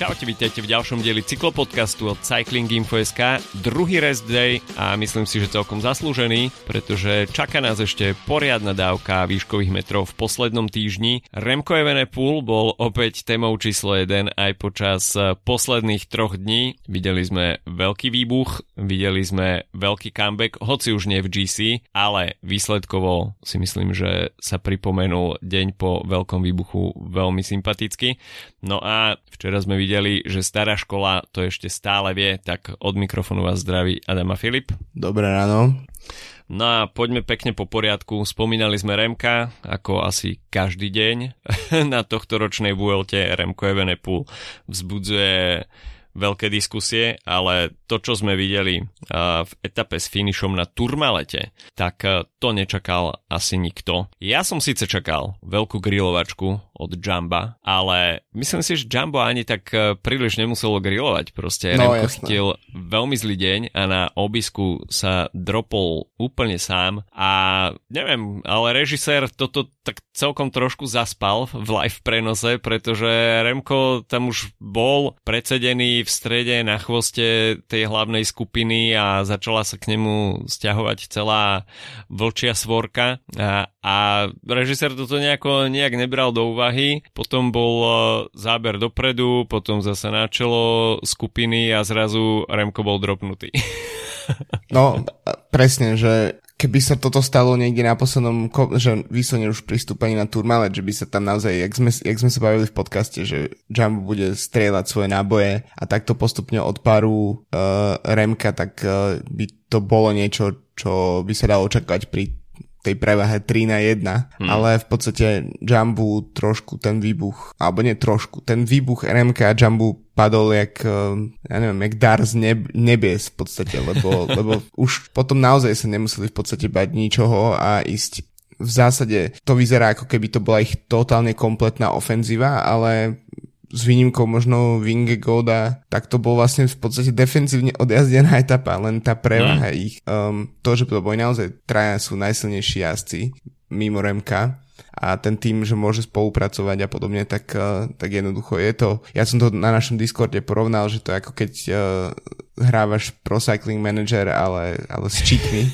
Čaute, vítajte v ďalšom dieli cyklopodcastu od Cycling Info.sk. Druhý rest day a myslím si, že celkom zaslúžený, pretože čaká nás ešte poriadna dávka výškových metrov v poslednom týždni. Remco Evenepoel bol opäť témou číslo 1 aj počas posledných troch dní. Videli sme veľký výbuch, videli sme veľký comeback, hoci už nie v GC, ale výsledkovo si myslím, že sa pripomenul deň po veľkom výbuchu veľmi sympaticky. No a včera sme videli videli, že stará škola to ešte stále vie, tak od mikrofónu vás zdraví Adam a Filip. Dobré ráno. No a poďme pekne po poriadku. Spomínali sme Remka, ako asi každý deň. Na tohto ročnej Vuelte Remko Evenepoel vzbudzuje veľké diskusie, ale to, čo sme videli v etape s finišom na Turmalete, tak to nečakal asi nikto. Ja som síce čakal veľkú grilovačku od Jamba, ale myslím si, že Jumbo ani tak príliš nemuselo grilovať. Proste no, Remko chytil veľmi zlý deň a na obisku sa dropol úplne sám a neviem, ale režisér toto tak celkom trošku zaspal v live prenose, pretože Remko tam už bol predsedený v strede na chvoste tej hlavnej skupiny a začala sa k nemu stiahovať celá vlčia svorka a, a režisér toto nejako nejak nebral do úvahy. Potom bol e, záber dopredu, potom zase na čelo skupiny a zrazu Remko bol dropnutý. No, presne, že keby sa toto stalo niekde na poslednom, že vyslovene už pristúpení na Tourmalet, že by sa tam naozaj, jak sme, jak sme sa bavili v podcaste, že Jumbo bude strieľať svoje náboje a takto postupne od páru uh, Remka, tak uh, by to bolo niečo, čo by sa dalo očakávať pri tej prevahe 3 na 1, hmm. ale v podstate Jumbo trošku ten výbuch, alebo nie trošku, ten výbuch RMK a Jumbo padol jak, eh, ja neviem, jak dar z neb- nebies v podstate, lebo, lebo už potom naozaj sa nemuseli v podstate bať ničoho a ísť v zásade to vyzerá ako keby to bola ich totálne kompletná ofenzíva, ale s výnimkou možno Vingegoda, tak to bol vlastne v podstate defenzívne odjazdená etapa, len tá prevaha mm. ich. Um, to, že to boli naozaj traja sú najsilnejší jazdci mimo Remka a ten tým, že môže spolupracovať a podobne, tak, uh, tak jednoducho je to. Ja som to na našom Discorde porovnal, že to je ako keď uh, hrávaš Pro Cycling Manager, ale, ale s cheatmi.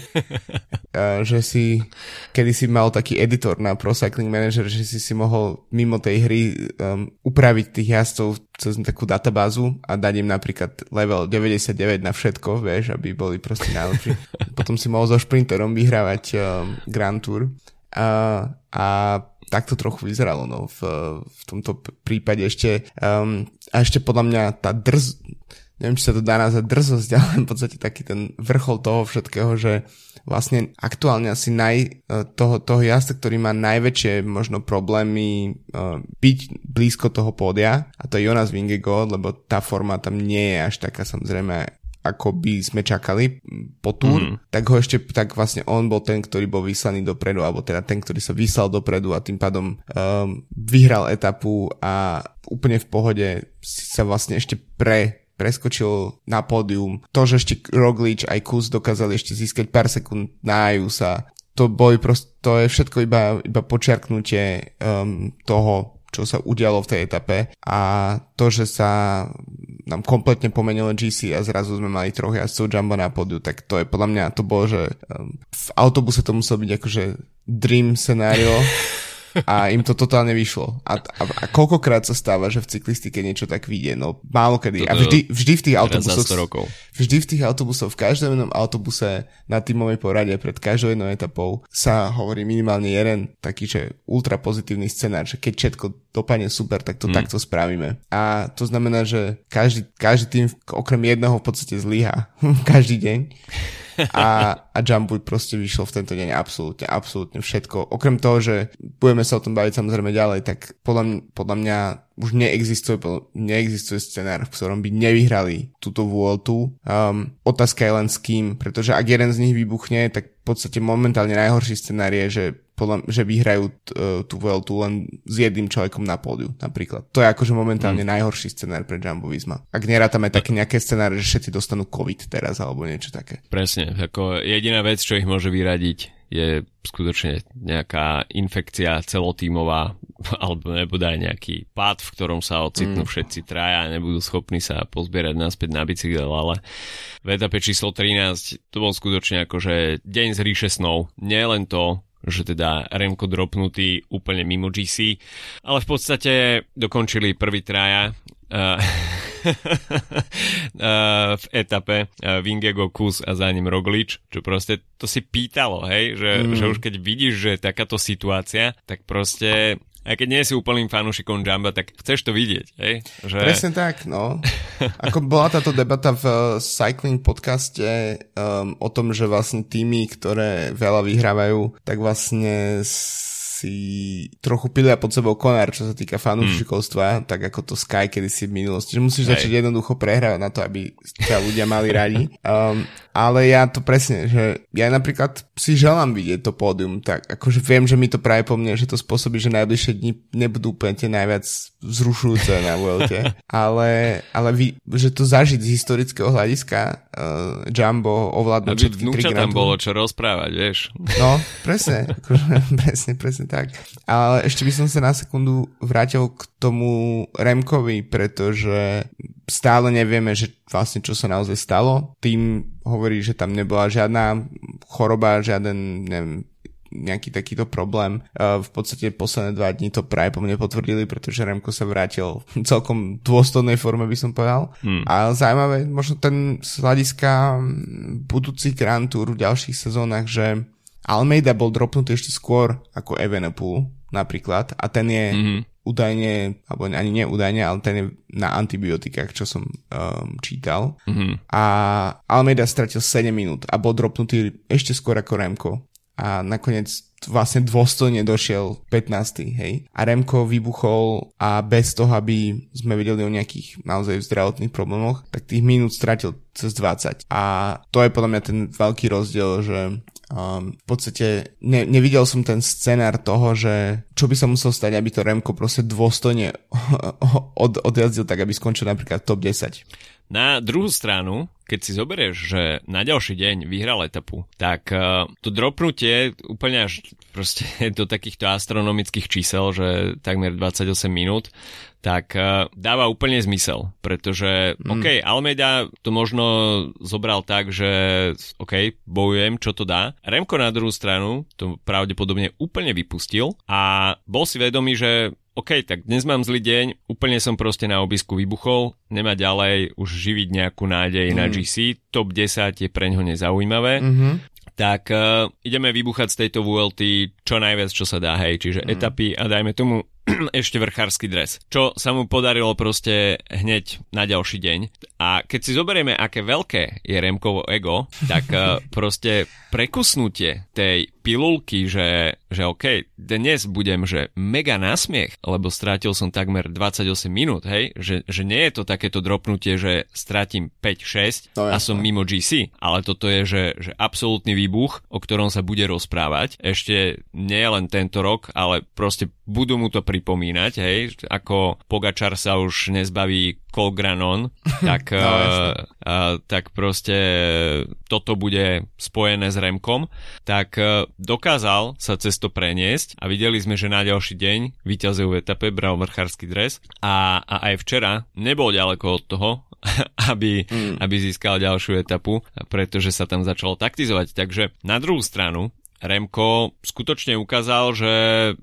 uh, že si, kedy si mal taký editor na Pro Cycling Manager, že si si mohol mimo tej hry um, upraviť tých jazdcov cez takú databázu a dať im napríklad level 99 na všetko, vieš, aby boli proste najlepší. Potom si mohol so šprinterom vyhrávať um, Grand Tour. Uh, a tak to trochu vyzeralo no, v, v tomto prípade ešte um, a ešte podľa mňa tá drz, neviem, či sa to dá nazvať drzosť, ale v podstate taký ten vrchol toho všetkého, že vlastne aktuálne asi naj, e, toho, toho jazda, ktorý má najväčšie možno problémy uh, byť blízko toho pódia a to je Jonas Vingegaard, lebo tá forma tam nie je až taká samozrejme ako by sme čakali po túr, mm. tak ho ešte, tak vlastne on bol ten, ktorý bol vyslaný dopredu, alebo teda ten, ktorý sa vyslal dopredu a tým pádom um, vyhral etapu a úplne v pohode sa vlastne ešte pre preskočil na pódium. To, že ešte Roglič aj Kus dokázali ešte získať pár sekúnd na sa, to boli prost, to je všetko iba, iba počiarknutie um, toho, čo sa udialo v tej etape a to, že sa nám kompletne pomenilo GC a zrazu sme mali troch jazdcov Jumbo na podiu, tak to je podľa mňa, to bolo, že um, v autobuse to muselo byť akože dream scenario a im to totálne vyšlo. A, a, a koľkokrát sa stáva, že v cyklistike niečo tak vyjde? No málo kedy. A vždy, vždy v tých autobusoch... Vždy v tých autobusoch, v každom jednom autobuse na tímovej porade pred každou jednou etapou sa hovorí minimálne jeden taký, že ultra pozitívny scenár, že keď všetko dopadne super, tak to hmm. takto spravíme. A to znamená, že každý, každý tým okrem jedného v podstate zlyha každý deň a, a Jumbo proste vyšlo v tento deň absolútne, absolútne všetko. Okrem toho, že budeme sa o tom baviť samozrejme ďalej, tak podľa, mňa, podľa mňa už neexistuje, neexistuje scenár, v ktorom by nevyhrali túto Vueltu. Um, otázka je len s kým, pretože ak jeden z nich vybuchne, tak v podstate momentálne najhorší scenár je, že podľa, že vyhrajú uh, tú Vueltu len s jedným človekom na pódiu, napríklad. To je akože momentálne mm. najhorší scenár pre Jumbo Visma. Ak nerátame také nejaké scenáre, že všetci dostanú COVID teraz alebo niečo také. Presne, ako jediná vec, čo ich môže vyradiť, je skutočne nejaká infekcia celotímová alebo nebude aj nejaký pád, v ktorom sa ocitnú mm. všetci traja a nebudú schopní sa pozbierať naspäť na bicykel, ale v etape číslo 13 to bol skutočne akože deň z ríše snov. Nie len to, že teda Remko dropnutý úplne mimo GC, ale v podstate dokončili prvý traja. Uh, v etape Vingego Kus a za ním Roglič, čo proste to si pýtalo, hej, že, mm. že už keď vidíš, že je takáto situácia, tak proste aj keď nie si úplným fanúšikom Jamba, tak chceš to vidieť, hej? Že... Presne tak, no. Ako bola táto debata v uh, Cycling podcaste um, o tom, že vlastne týmy, ktoré veľa vyhrávajú, tak vlastne si trochu pilia pod sebou konár, čo sa týka fanúšikovstva, mm. tak ako to Sky kedy si v minulosti. Že musíš Hej. začať jednoducho prehrávať na to, aby ťa ľudia mali radi. Um, ale ja to presne, že ja napríklad si želám vidieť to pódium, tak akože viem, že mi to práve po mne, že to spôsobí, že najbližšie dni nebudú úplne tie najviac vzrušujúce na Vuelte, ale, ale vy, že to zažiť z historického hľadiska uh, Jumbo ovládnuť všetky tri tam bolo čo rozprávať, vieš. No, presne, akože, presne, presne tak. Ale ešte by som sa na sekundu vrátil k tomu Remkovi, pretože stále nevieme, že vlastne čo sa naozaj stalo. Tým hovorí, že tam nebola žiadna choroba, žiaden, neviem, nejaký takýto problém. V podstate posledné dva dní to práve po mne potvrdili, pretože Remko sa vrátil v celkom dôstojnej forme, by som povedal. Hmm. A zaujímavé, možno ten z hľadiska budúcich Grand Tour v ďalších sezónach, že Almeida bol dropnutý ešte skôr ako Evenepoel napríklad a ten je mm-hmm údajne, alebo ani nie údajne, ale ten je na antibiotikách, čo som um, čítal. Mm-hmm. A Almeida stratil 7 minút a bol dropnutý ešte skôr ako Remko. A nakoniec vlastne dôstojne došiel 15. hej. A Remko vybuchol a bez toho, aby sme vedeli o nejakých naozaj zdravotných problémoch, tak tých minút stratil cez 20. A to je podľa mňa ten veľký rozdiel, že Um, v podstate ne, nevidel som ten scenár toho, že čo by sa musel stať, aby to Remko proste dôstojne od, odjazdil tak, aby skončil napríklad top 10. Na druhú stranu, keď si zoberieš, že na ďalší deň vyhral etapu, tak uh, to dropnutie úplne až proste do takýchto astronomických čísel, že takmer 28 minút, tak uh, dáva úplne zmysel, pretože mm. OK, Almeida to možno zobral tak, že OK, bojujem, čo to dá. Remko na druhú stranu to pravdepodobne úplne vypustil a bol si vedomý, že OK, tak dnes mám zlý deň, úplne som proste na obisku vybuchol, nemá ďalej už živiť nejakú nádej mm. na GC, top 10 je pre ňo nezaujímavé. Mm-hmm tak uh, ideme vybuchať z tejto VLT čo najviac, čo sa dá, hej, čiže mm. etapy a dajme tomu ešte vrchársky dres, čo sa mu podarilo proste hneď na ďalší deň. A keď si zoberieme, aké veľké je Remkovo ego, tak uh, proste prekusnutie tej pilulky, že, že OK, dnes budem, že mega násmiech, lebo strátil som takmer 28 minút, hej, že, že nie je to takéto dropnutie, že strátim 5-6 a som mimo GC, ale toto je, že, že absolútny výbuch, o ktorom sa bude rozprávať, ešte nie len tento rok, ale proste budú mu to pripomínať, hej, ako Pogačar sa už nezbaví Colgranon, tak, no, uh, uh, tak proste toto bude spojené s Remkom, tak uh, dokázal sa cez to preniesť a videli sme, že na ďalší deň vyťazil v etape, bral vrchársky dres a, a aj včera nebol ďaleko od toho, aby, mm. aby získal ďalšiu etapu, pretože sa tam začalo taktizovať. Takže na druhú stranu Remko skutočne ukázal, že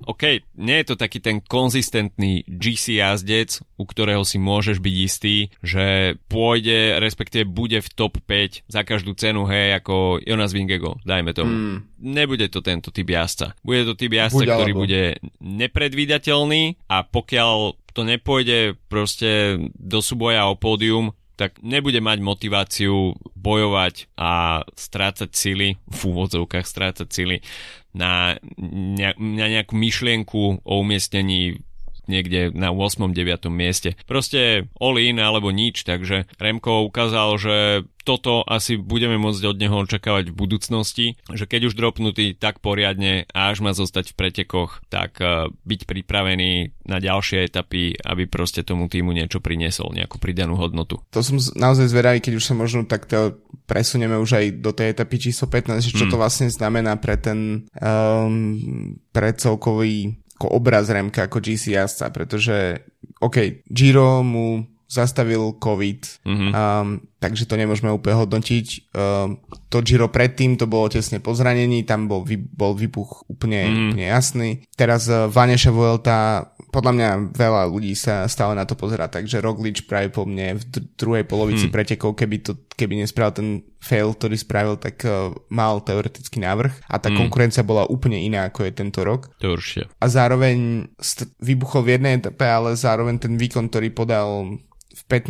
OK, nie je to taký ten konzistentný GC jazdec, u ktorého si môžeš byť istý, že pôjde, respektíve bude v top 5 za každú cenu, hej, ako Jonas Vingego, dajme tomu. Mm. Nebude to tento typ jazdca. Bude to typ jazdca, Buď, ktorý alebo. bude nepredvídateľný a pokiaľ to nepôjde proste do súboja o pódium, tak nebude mať motiváciu bojovať a strácať sily, v úvodzovkách strácať sily na, ne, na nejakú myšlienku o umiestnení niekde na 8. 9. mieste. Proste all in alebo nič, takže Remko ukázal, že toto asi budeme môcť od neho očakávať v budúcnosti, že keď už dropnutý tak poriadne a až má zostať v pretekoch, tak uh, byť pripravený na ďalšie etapy, aby proste tomu týmu niečo priniesol, nejakú pridanú hodnotu. To som naozaj zvedavý, keď už sa možno takto presunieme už aj do tej etapy číslo 15, čo mm. to vlastne znamená pre ten um, pre celkový ako obraz Remka ako GC jazdca, pretože OK, Giro mu zastavil COVID, mm-hmm. um, takže to nemôžeme úplne hodnotiť. Um, to Giro predtým, to bolo tesne po zranení, tam bol, vy, bol vybuch úplne, mm. úplne jasný. Teraz uh, Vaneša Vuelta podľa mňa veľa ľudí sa stále na to pozerá, takže Roglič práve po mne v druhej polovici hmm. pretekov, keby, to, keby nespravil ten fail, ktorý spravil, tak uh, mal teoretický návrh a tá hmm. konkurencia bola úplne iná, ako je tento rok. To určite. A zároveň st- vybuchol v jednej etape, ale zároveň ten výkon, ktorý podal v 15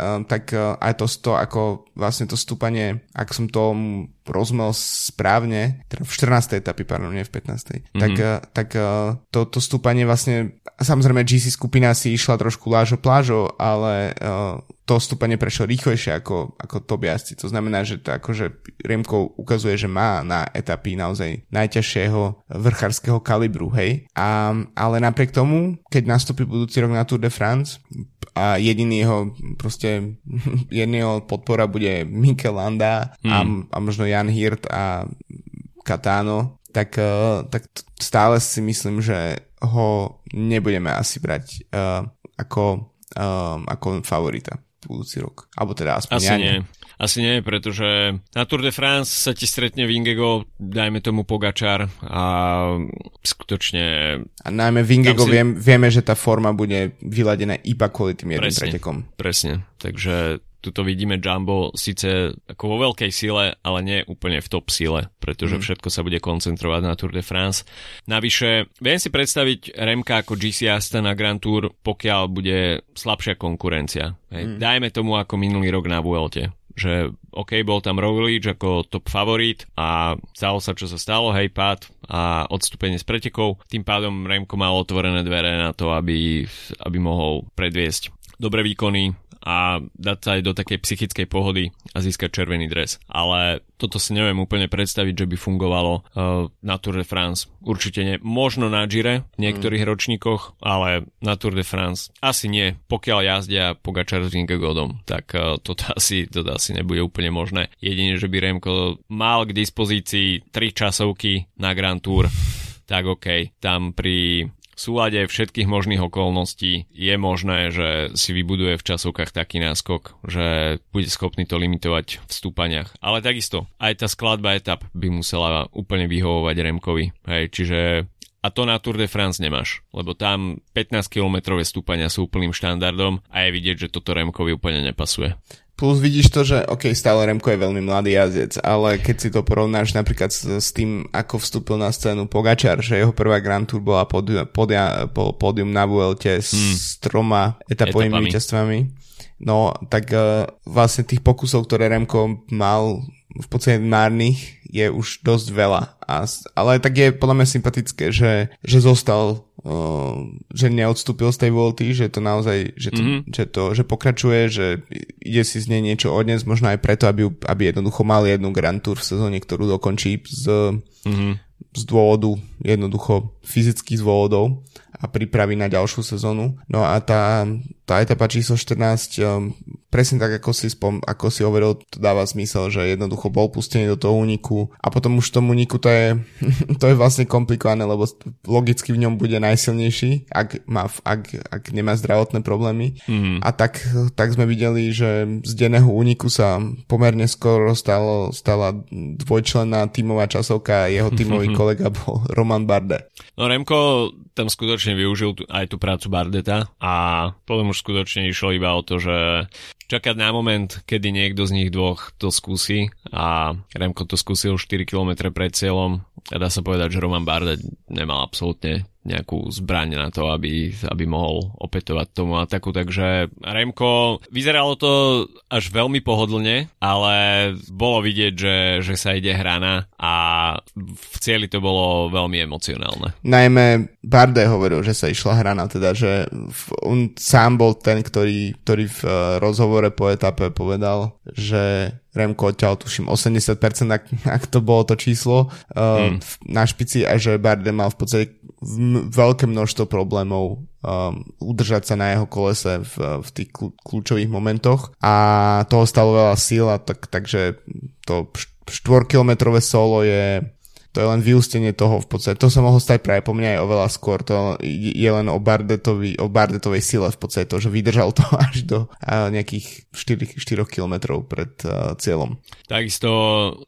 um, tak uh, aj to, to ako vlastne to stúpanie, ak som to rozumel správne, teda v 14. etapy, pardon, nie v 15. Mm-hmm. tak, uh, tak uh, to, to stúpanie vlastne, samozrejme GC skupina si išla trošku lážo plážo, ale uh, to stúpanie prešlo rýchlejšie ako, ako Tobiasci. To znamená, že to akože Remko ukazuje, že má na etapy naozaj najťažšieho vrchárskeho kalibru, hej. A, ale napriek tomu, keď nastúpi budúci rok na Tour de France a jediný jeho proste jedného podpora bude Mikel Landa mm. a, hmm. a možno Jan Hirt a Katano, tak, uh, tak stále si myslím, že ho nebudeme asi brať uh, ako, uh, ako favorita budúci rok. Alebo teda aspoň Asi ja nie. Asi nie, pretože na Tour de France sa ti stretne Vingego, dajme tomu Pogačar a skutočne... A najmä Vingego si... viem, vieme, že tá forma bude vyladená iba kvôli tým jedným presne, pretekom. Presne, takže tuto vidíme Jumbo síce ako vo veľkej sile, ale nie úplne v top sile, pretože mm. všetko sa bude koncentrovať na Tour de France. Navyše, viem si predstaviť Remka ako GC Asta na Grand Tour, pokiaľ bude slabšia konkurencia. Hej. Mm. Dajme tomu ako minulý rok na Vuelte že OK, bol tam Roglič ako top favorit a stalo sa, čo sa stalo, hej, pád a odstúpenie z pretekov. Tým pádom Remko mal otvorené dvere na to, aby, aby mohol predviesť dobré výkony, a dať sa aj do takej psychickej pohody a získať červený dres. Ale toto si neviem úplne predstaviť, že by fungovalo uh, na Tour de France. Určite nie. Možno na Gire v niektorých mm. ročníkoch, ale na Tour de France asi nie. Pokiaľ jazdia Pogačar s Vingegaardom, tak uh, toto, asi, toto asi nebude úplne možné. Jedine, že by Remko mal k dispozícii tri časovky na Grand Tour, tak OK, tam pri súlade všetkých možných okolností je možné, že si vybuduje v časovkách taký náskok, že bude schopný to limitovať v stúpaniach. Ale takisto, aj tá skladba etap by musela úplne vyhovovať Remkovi. Hej, čiže a to na Tour de France nemáš, lebo tam 15-kilometrové stúpania sú úplným štandardom a je vidieť, že toto Remkovi úplne nepasuje. Plus vidíš to, že OK, stále Remko je veľmi mladý jazdec, ale keď si to porovnáš napríklad s, s tým, ako vstúpil na scénu Pogačar, že jeho prvá Grand Tour bola podium, podia, po, podium na Vuelte s hmm. troma etapovými víťazstvami. No, tak uh, vlastne tých pokusov, ktoré Remko mal v podstate márnych, je už dosť veľa. A, ale tak je podľa mňa sympatické, že, že zostal že neodstúpil z tej volty, že to naozaj, že to, mm-hmm. že to že pokračuje, že ide si z nej niečo odnes, možno aj preto, aby, aby jednoducho mal jednu Grand Tour v sezóne, ktorú dokončí z, mm-hmm. z dôvodu, jednoducho fyzických dôvodov a pripraví na ďalšiu sezónu. No a tá, tá etapa číslo 14, um, presne tak, ako si, spom, ako si hovoril, to dáva zmysel, že jednoducho bol pustený do toho úniku a potom už v tom úniku to je, to je vlastne komplikované, lebo logicky v ňom bude najsilnejší, ak, má, ak, ak nemá zdravotné problémy. Mm. A tak, tak sme videli, že z denného úniku sa pomerne skoro stalo, stala dvojčlenná tímová časovka a jeho tímový kolega bol Roman Barde. No Remko tam skutočne využil aj tú prácu Bardeta a potom už skutočne išlo iba o to, že čakať na moment, kedy niekto z nich dvoch to skúsi a Remko to skúsil 4 km pred cieľom a dá sa povedať, že Roman Bardet nemal absolútne nejakú zbraň na to, aby, aby mohol opätovať tomu ataku. Takže Remko, vyzeralo to až veľmi pohodlne, ale bolo vidieť, že, že sa ide hrana a v cieli to bolo veľmi emocionálne. Najmä Barde hovoril, že sa išla hrana, teda, že on sám bol ten, ktorý, ktorý v eh, rozhovore po etape povedal, že Remko odtiaľ tuším 80%, ak, ak to bolo to číslo uh, mm. na špici a že Barde mal v podstate veľké množstvo problémov um, udržať sa na jeho kolese v, v tých kľúčových momentoch a toho stalo veľa síl a tak, takže to 4-kilometrové solo je to je len vyústenie toho v podstate. To sa mohlo stať práve po mňa aj oveľa skôr. To je len o, Bardetovi, o Bardetovej sile v podstate to, že vydržal to až do nejakých 4, 4 kilometrov pred uh, cieľom. Takisto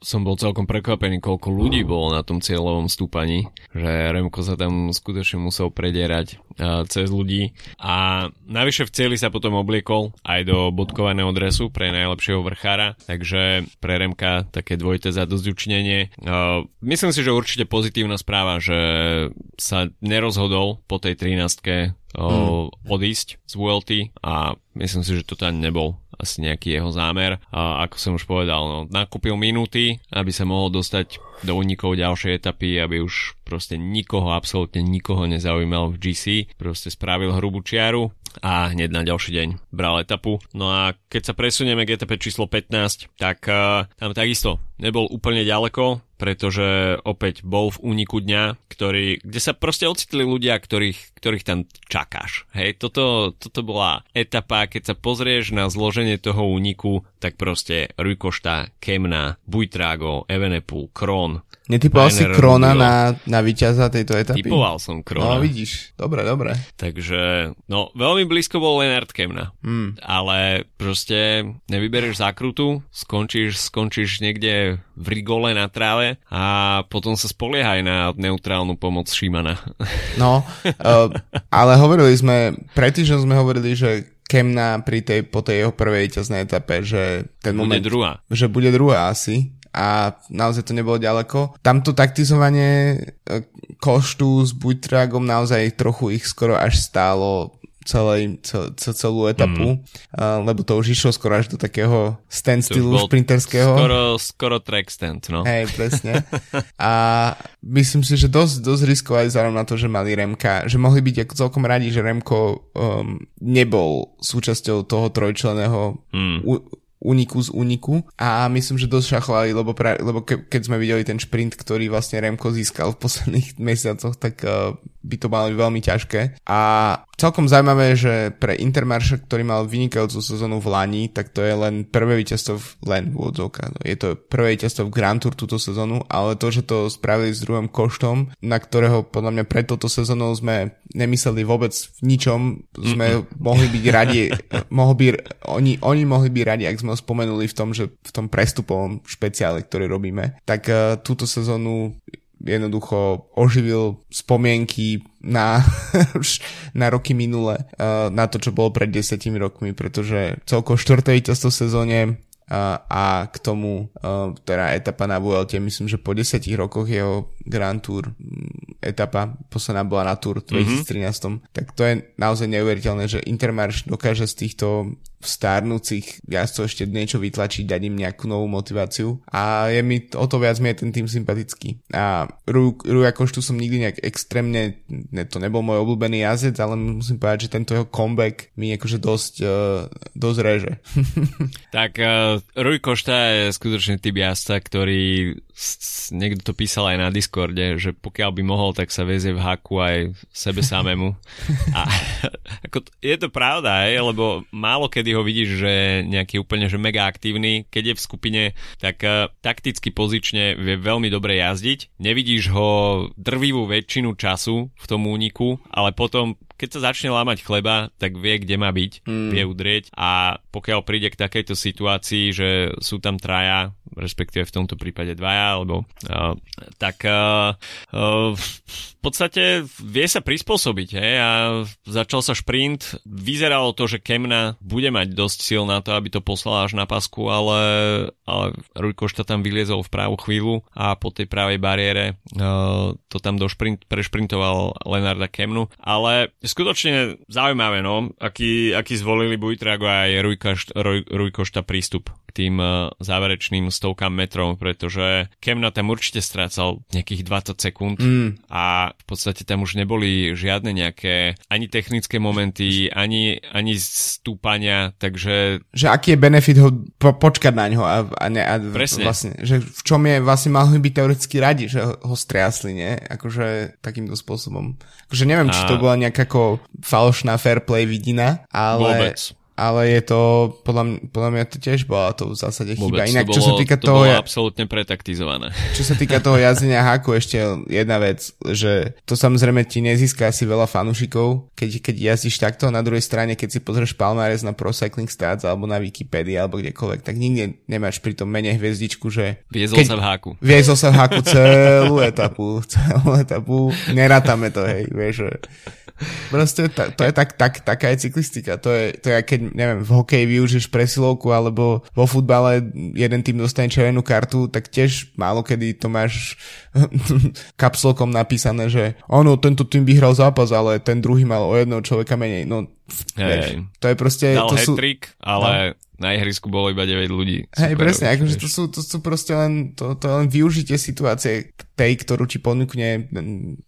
som bol celkom prekvapený, koľko ľudí bolo na tom cieľovom stúpaní, že Remko sa tam skutočne musel predierať uh, cez ľudí a navyše v cieli sa potom obliekol aj do bodkovaného dresu pre najlepšieho vrchára, takže pre Remka také dvojité zadozdučnenie. Uh, myslím myslím si, že určite pozitívna správa, že sa nerozhodol po tej 13 hmm. odísť z VLT a myslím si, že to tam nebol asi nejaký jeho zámer. A ako som už povedal, no, nakúpil minúty, aby sa mohol dostať do únikov ďalšej etapy, aby už proste nikoho, absolútne nikoho nezaujímal v GC. Proste spravil hrubú čiaru a hneď na ďalší deň bral etapu. No a keď sa presunieme k etape číslo 15, tak uh, tam takisto nebol úplne ďaleko, pretože opäť bol v úniku dňa, ktorý, kde sa proste ocitli ľudia, ktorých, ktorých tam čakáš. Hej, toto, toto bola etapa, keď sa pozrieš na zloženie toho úniku, tak proste Rujkošta, Kemna, Bujtrago, Evenepoel, Kron, Netypoval si Krona na, na víťaza tejto etapy? Typoval som Krona. No vidíš, dobre, dobre. Takže, no, veľmi blízko bol Lenard Kemna. Hmm. Ale proste nevyberieš zákrutu, skončíš, skončíš niekde v rigole na tráve a potom sa spoliehaj na neutrálnu pomoc Šimana. No, uh, ale hovorili sme, pred týždňom sme hovorili, že Kemna pri tej, po tej jeho prvej víťaznej etape, že ten bude moment... druhá. Že bude druhá asi a naozaj to nebolo ďaleko. Tamto taktizovanie e, koštu s Buitragom naozaj trochu ich skoro až stálo celej, cel, celú etapu, mm. uh, lebo to už išlo skoro až do takého standstillu sprinterského. Skoro, skoro track stand, no. Hej, presne. A myslím si, že dosť, dosť riskovali zároveň na to, že mali Remka, že mohli byť ako celkom radi, že Remko um, nebol súčasťou toho trojčleného mm úniku z úniku a myslím, že dosť šachovali, lebo, pra, lebo ke, keď sme videli ten šprint, ktorý vlastne Remko získal v posledných mesiacoch, tak uh, by to malo byť veľmi ťažké. A celkom zaujímavé, že pre Intermarša, ktorý mal vynikajúcu sezónu v Lani, tak to je len prvé víťazstvo v len v No, je to prvé víťazstvo v Grand Tour túto sezónu, ale to, že to spravili s druhým koštom, na ktorého podľa mňa pred touto sezónou sme nemysleli vôbec v ničom, sme Mm-mm. mohli byť radi, mohli by, oni, oni mohli byť radi, ak sme ho spomenuli v tom, že v tom prestupovom špeciále, ktorý robíme, tak uh, túto sezónu jednoducho oživil spomienky na, na roky minule, uh, na to, čo bolo pred desetimi rokmi, pretože celko štvrté víťazstvo v sezóne uh, a k tomu uh, teda etapa na Vuelte, myslím, že po 10 rokoch jeho Grand Tour mm, etapa, posledná bola na Tour v 2013, mm-hmm. tak to je naozaj neuveriteľné, že Intermarš dokáže z týchto starnúcich jazdcov ešte niečo vytlačiť, dať im nejakú novú motiváciu a je mi o to viac mi je ten tým sympatický. A Ru, Ru Koštu som nikdy nejak extrémne, ne, to nebol môj obľúbený jazdec, ale musím povedať, že tento jeho comeback mi akože dosť, uh, dosť reže. tak uh, Rui Košta je skutočne typ jazdca, ktorý niekto to písal aj na Discorde, že pokiaľ by mohol, tak sa vezie v haku aj sebe samému. A ako, je to pravda, aj, lebo málo kedy ho vidíš, že nejaký úplne že mega aktívny, keď je v skupine, tak uh, takticky pozične vie veľmi dobre jazdiť. Nevidíš ho drvivú väčšinu času v tom úniku, ale potom keď sa začne lámať chleba, tak vie, kde má byť, mm. vie udrieť a pokiaľ príde k takejto situácii, že sú tam traja, respektíve v tomto prípade dvaja, alebo uh, tak uh, uh, v podstate vie sa prispôsobiť hej, a začal sa šprint. Vyzeralo to, že Kemna bude mať dosť sil na to, aby to poslala až na pasku, ale, ale Rujkošta tam vyliezol v pravú chvíľu a po tej pravej bariére uh, to tam do šprint, prešprintoval Lenarda Kemnu. Ale skutočne zaujímavé, no, aký, aký zvolili Bujtrago aj Rujkošta prístup k tým záverečným stovkám metrov, pretože Kemna tam určite strácal nejakých 20 sekúnd mm. a v podstate tam už neboli žiadne nejaké ani technické momenty, ani, ani stúpania, takže... Že aký je benefit ho po, počkať na ňo a, a, ne, a Presne. vlastne, že v čom je vlastne mal byť teoreticky radi, že ho, ho striasli, nie? Akože takýmto spôsobom. Akože neviem, a... či to bola nejaká ako falošná fair play vidina, ale... Vôbec ale je to, podľa, podľa mňa to tiež bola to v zásade chyba. Inak, to bolo, čo sa týka to toho... Bolo absolútne pretaktizované. Čo sa týka toho jazdenia háku, ešte jedna vec, že to samozrejme ti nezíska asi veľa fanúšikov, keď, keď jazdíš takto. Na druhej strane, keď si pozrieš palmares na Pro Cycling Stats alebo na Wikipedii alebo kdekoľvek, tak nikde nemáš pri tom mene hviezdičku, že... Viezol keď, sa v háku. Viezol sa v háku celú etapu, celú etapu. Nerátame to, hej, vieš, že Proste to, to je tak, tak, taká je cyklistika. To je, to je keď, neviem, v hokeji využiješ presilovku alebo vo futbale jeden tým dostane červenú kartu, tak tiež málo kedy to máš kapslkom napísané, že ono, tento tým vyhral zápas, ale ten druhý mal o jedného človeka menej. No, hey, to je proste... Dal to sú, ale... No na ihrisku bolo iba 9 ľudí. Hej, presne, akože to sú, to sú proste len, to, to len využitie situácie tej, ktorú ti ponúkne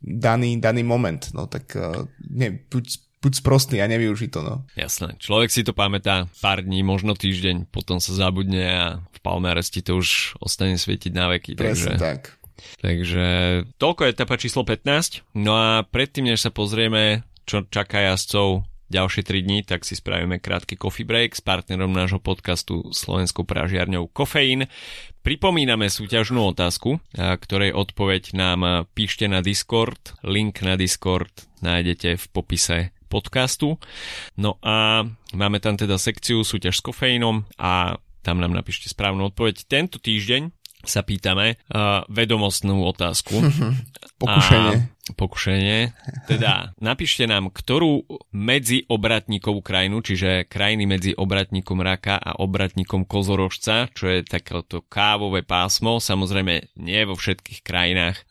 daný, daný moment. No tak uh, ne, buď, buď sprostný a nevyuži to, no. Jasné, človek si to pamätá pár dní, možno týždeň, potom sa zabudne a v Palmares ti to už ostane svietiť na veky. Presne takže... tak. Takže toľko je etapa číslo 15. No a predtým, než sa pozrieme, čo čaká jazdcov ďalšie 3 dní, tak si spravíme krátky coffee break s partnerom nášho podcastu Slovenskou pražiarňou Kofeín. Pripomíname súťažnú otázku, ktorej odpoveď nám píšte na Discord. Link na Discord nájdete v popise podcastu. No a máme tam teda sekciu súťaž s kofeínom a tam nám napíšte správnu odpoveď. Tento týždeň sa pýtame uh, vedomostnú otázku. Pokušenie. A pokušenie. Teda napíšte nám, ktorú medzi obratníkovú krajinu, čiže krajiny medzi obratníkom raka a obratníkom kozorožca, čo je takéto kávové pásmo. Samozrejme, nie vo všetkých krajinách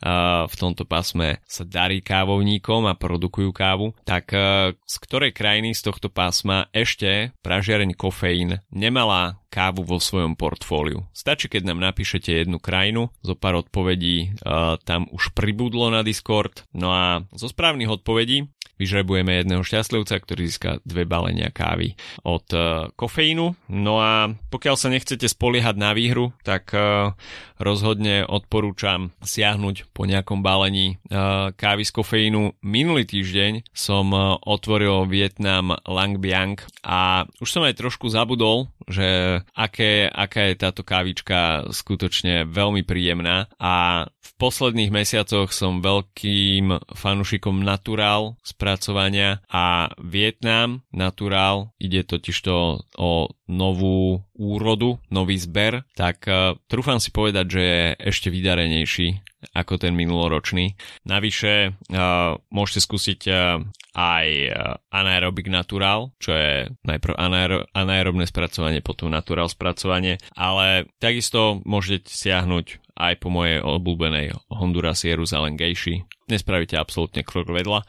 v tomto pásme sa darí kávovníkom a produkujú kávu. Tak uh, z ktorej krajiny z tohto pásma ešte pražiareň kofeín nemala kávu vo svojom portfóliu. Stačí, keď nám napíšete jednu krajinu, zo pár odpovedí uh, tam už pribudlo na Discord, no a zo správnych odpovedí vyžrebujeme jedného šťastlivca, ktorý získa dve balenia kávy od uh, kofeínu. No a pokiaľ sa nechcete spoliehať na výhru, tak uh, rozhodne odporúčam siahnuť po nejakom balení uh, kávy z kofeínu. Minulý týždeň som otvoril Vietnam Lang Biang a už som aj trošku zabudol, že aké, aká je táto kávička skutočne veľmi príjemná. A v posledných mesiacoch som veľkým fanúšikom Natural spracovania a Vietnam Natural. Ide totižto o novú úrodu, nový zber, tak uh, trúfam si povedať, že je ešte vydarenejší ako ten minuloročný. Navyše uh, môžete skúsiť uh, aj uh, anaerobic natural, čo je najprv anaero- anaerobné spracovanie, potom natural spracovanie, ale takisto môžete siahnuť aj po mojej obľúbenej Honduras Jeruzalem Gejši. Nespravíte absolútne krok vedľa.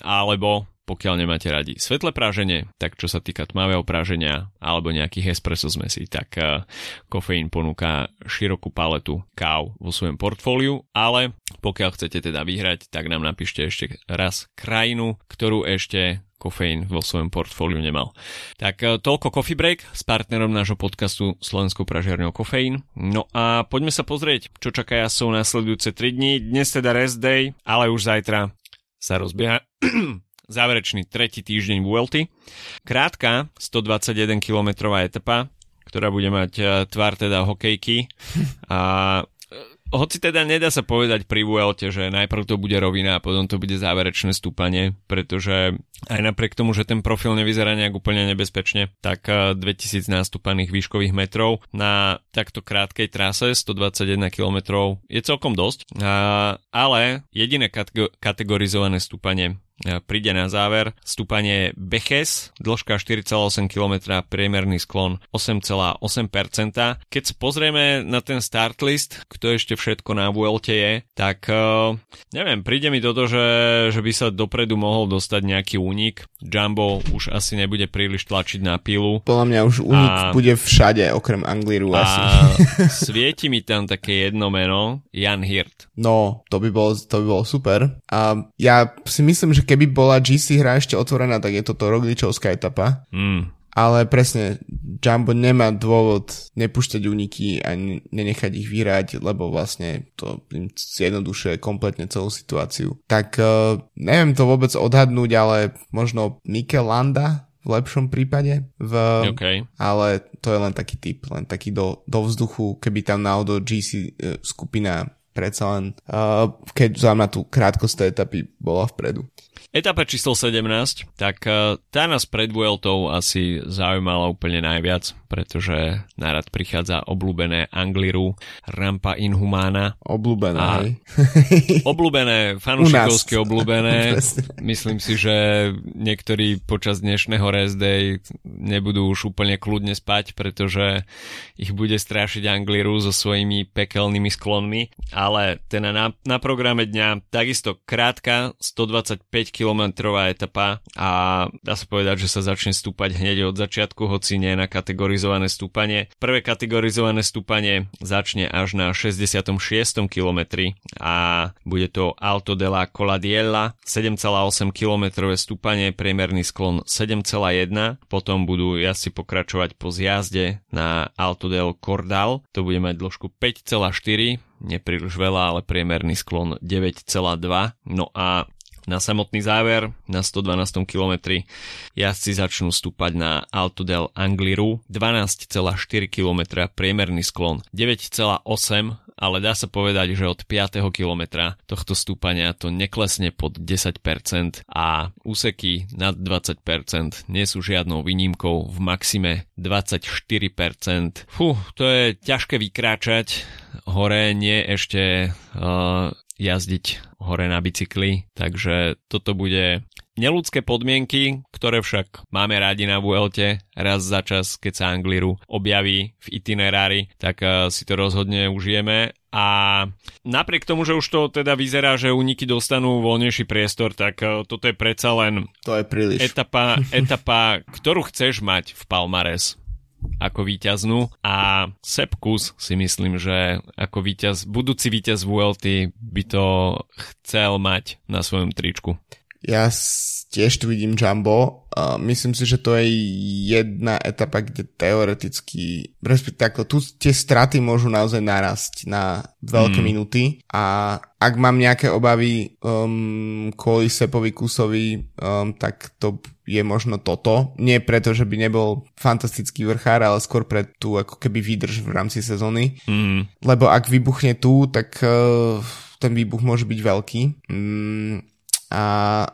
Alebo pokiaľ nemáte radi svetlé práženie, tak čo sa týka tmavého práženia alebo nejakých espresso zmesí, tak uh, kofeín ponúka širokú paletu káv vo svojom portfóliu, ale pokiaľ chcete teda vyhrať, tak nám napíšte ešte raz krajinu, ktorú ešte kofeín vo svojom portfóliu nemal. Tak uh, toľko Coffee Break s partnerom nášho podcastu Slovenskou pražiarňou Kofeín. No a poďme sa pozrieť, čo čaká jasov nasledujúce 3 dní. Dnes teda rest day, ale už zajtra sa rozbieha záverečný tretí týždeň Vuelty. Krátka 121 km etapa, ktorá bude mať e, tvar teda hokejky a e, hoci teda nedá sa povedať pri Vuelte, že najprv to bude rovina a potom to bude záverečné stúpanie, pretože aj napriek tomu, že ten profil nevyzerá nejak úplne nebezpečne, tak 2000 e, nástupaných výškových metrov na takto krátkej trase 121 km je celkom dosť, ale jediné kategorizované stúpanie príde na záver stúpanie Beches, dĺžka 4,8 km, priemerný sklon 8,8%. Keď sa pozrieme na ten start list, kto ešte všetko na Vuelte je, tak uh, neviem, príde mi toto, že, že by sa dopredu mohol dostať nejaký únik. Jumbo už asi nebude príliš tlačiť na pilu. Podľa mňa už únik a, bude všade, okrem Anglíru a asi. svieti mi tam také jedno meno, Jan Hirt. No, to by bolo, to by bolo super. A ja si myslím, že keby bola GC hra ešte otvorená, tak je toto Rogličovská etapa. Mm. Ale presne, Jumbo nemá dôvod nepúšťať úniky a nenechať ich vyhrať, lebo vlastne to im zjednodušuje kompletne celú situáciu. Tak uh, neviem to vôbec odhadnúť, ale možno Mikel Landa v lepšom prípade. V, okay. Ale to je len taký typ, len taký do, do vzduchu, keby tam náhodou GC uh, skupina predsa len, uh, keď zaujíma tú krátkosť tej etapy bola vpredu. Etapa číslo 17, tak uh, tá nás pred Vueltou asi zaujímala úplne najviac, pretože narad prichádza obľúbené Angliru, Rampa Inhumana. Obľúbené, a Obľúbené, fanúšikovsky obľúbené. Myslím si, že niektorí počas dnešného rest day nebudú už úplne kľudne spať, pretože ich bude strášiť Angliru so svojimi pekelnými sklonmi, ale ten na, na programe dňa takisto krátka, 125 kilometrová etapa a dá sa povedať, že sa začne stúpať hneď od začiatku, hoci nie na kategorizované stúpanie. Prvé kategorizované stúpanie začne až na 66. kilometri a bude to Alto della Coladiella, 7,8 km stúpanie, priemerný sklon 7,1, potom budú jazdci pokračovať po zjazde na Alto del Cordal, to bude mať dĺžku 5,4 nepríliš veľa, ale priemerný sklon 9,2. No a na samotný záver, na 112. kilometri, jazdci začnú stúpať na Alto del Angliru, 12,4 km priemerný sklon, 9,8 ale dá sa povedať, že od 5. kilometra tohto stúpania to neklesne pod 10% a úseky nad 20% nie sú žiadnou výnimkou v maxime 24%. Fú, to je ťažké vykráčať, hore nie ešte uh, jazdiť hore na bicykli, takže toto bude neludské podmienky, ktoré však máme rádi na Vuelte raz za čas, keď sa Angliru objaví v itinerári, tak uh, si to rozhodne užijeme a napriek tomu, že už to teda vyzerá, že uniky dostanú voľnejší priestor, tak uh, toto je predsa len to je príliš. etapa, etapa, ktorú chceš mať v Palmares ako víťaznú a Sepkus si myslím, že ako víťaz, budúci víťaz VLT by to chcel mať na svojom tričku. Ja tiež tu vidím Jumbo. Uh, myslím si, že to je jedna etapa, kde teoreticky, respektíve ako tu tie straty môžu naozaj narasť na veľké mm. minúty a ak mám nejaké obavy um, kvôli Sepovi Kusovi, um, tak to je možno toto. Nie preto, že by nebol fantastický vrchár, ale skôr pre tú ako keby výdrž v rámci sezóny. Mm. Lebo ak vybuchne tu, tak uh, ten výbuch môže byť veľký. Mm, a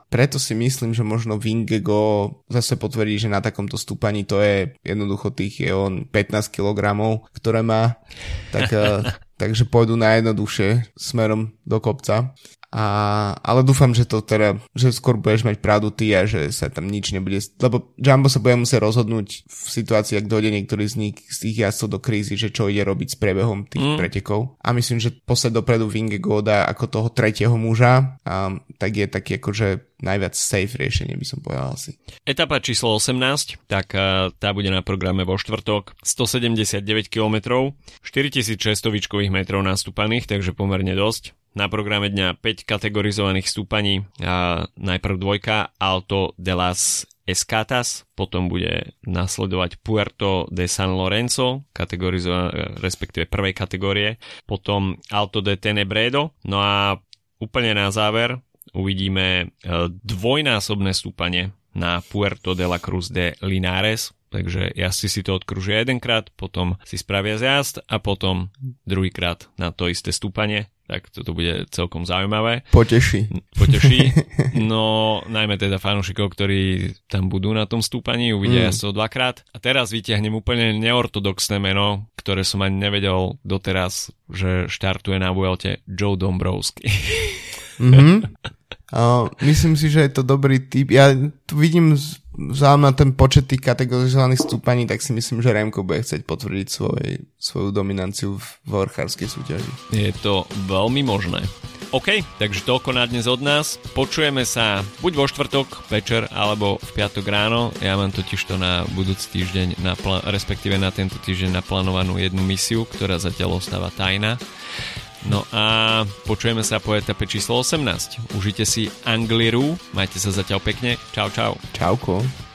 preto si myslím, že možno Vingego zase potvrdí, že na takomto stúpaní to je jednoducho tých je on 15 kg, ktoré má, tak, eh, takže pôjdu najjednoduchšie smerom do kopca. A, ale dúfam, že to teda, že skôr budeš mať pravdu ty a že sa tam nič nebude, lebo Jumbo sa bude musieť rozhodnúť v situácii, ak dojde niektorý z nich z tých jazdcov do krízy, že čo ide robiť s priebehom tých mm. pretekov. A myslím, že posled dopredu Vingegoda ako toho tretieho muža, a, tak je taký akože najviac safe riešenie, by som povedal asi. Etapa číslo 18, tak tá bude na programe vo štvrtok. 179 km, 4600 výškových metrov nastúpaných, takže pomerne dosť. Na programe dňa 5 kategorizovaných stúpaní. A najprv dvojka Alto de las Escatas, potom bude nasledovať Puerto de San Lorenzo, respektíve prvej kategórie, potom Alto de Tenebredo, no a úplne na záver uvidíme e, dvojnásobné stúpanie na Puerto de la Cruz de Linares, takže jazdci si to odkružia jedenkrát, potom si spravia zjazd a potom druhýkrát na to isté stúpanie tak toto bude celkom zaujímavé. Poteší. Poteší. No, najmä teda fanúšikov, ktorí tam budú na tom stúpaní, uvidia mm. to dvakrát. A teraz vyťahnem úplne neortodoxné meno, ktoré som ani nevedel doteraz, že štartuje na Vuelte Joe Dombrowski. Mm-hmm. Uh, myslím si, že je to dobrý typ. Ja tu vidím vzhľadom na ten počet tých kategorizovaných stúpaní, tak si myslím, že Remko bude chcieť potvrdiť svoj, svoju dominanciu v vorchárskej súťaži. Je to veľmi možné. OK, takže toľko na dnes od nás. Počujeme sa buď vo štvrtok večer, alebo v piatok ráno. Ja mám totiž to na budúci týždeň, na pl- respektíve na tento týždeň naplánovanú jednu misiu, ktorá zatiaľ ostáva tajná. No a počujeme sa po etape číslo 18. Užite si Angliru, majte sa zatiaľ pekne. Čau, čau. Čauko.